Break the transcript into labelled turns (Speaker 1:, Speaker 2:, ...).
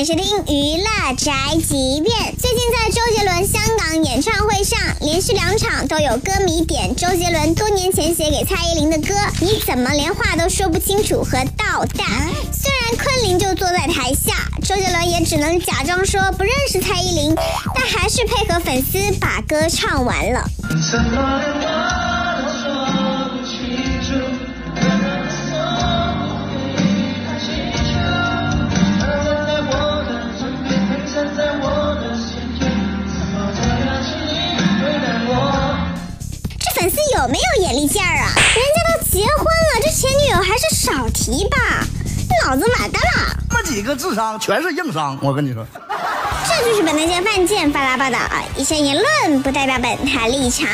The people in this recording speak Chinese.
Speaker 1: 欢迎收听娱乐宅急便。最近在周杰伦香港演唱会上，连续两场都有歌迷点周杰伦多年前写给蔡依林的歌，你怎么连话都说不清楚和倒带？虽然昆凌就坐在台下，周杰伦也只能假装说不认识蔡依林，但还是配合粉丝把歌唱完了。有没有眼力见儿啊？人家都结婚了，这前女友还是少提吧，脑子完蛋了。
Speaker 2: 那几个智商全是硬伤，我跟你说。
Speaker 1: 这就是本台见犯贱发拉报道，以上言论不代表本台立场。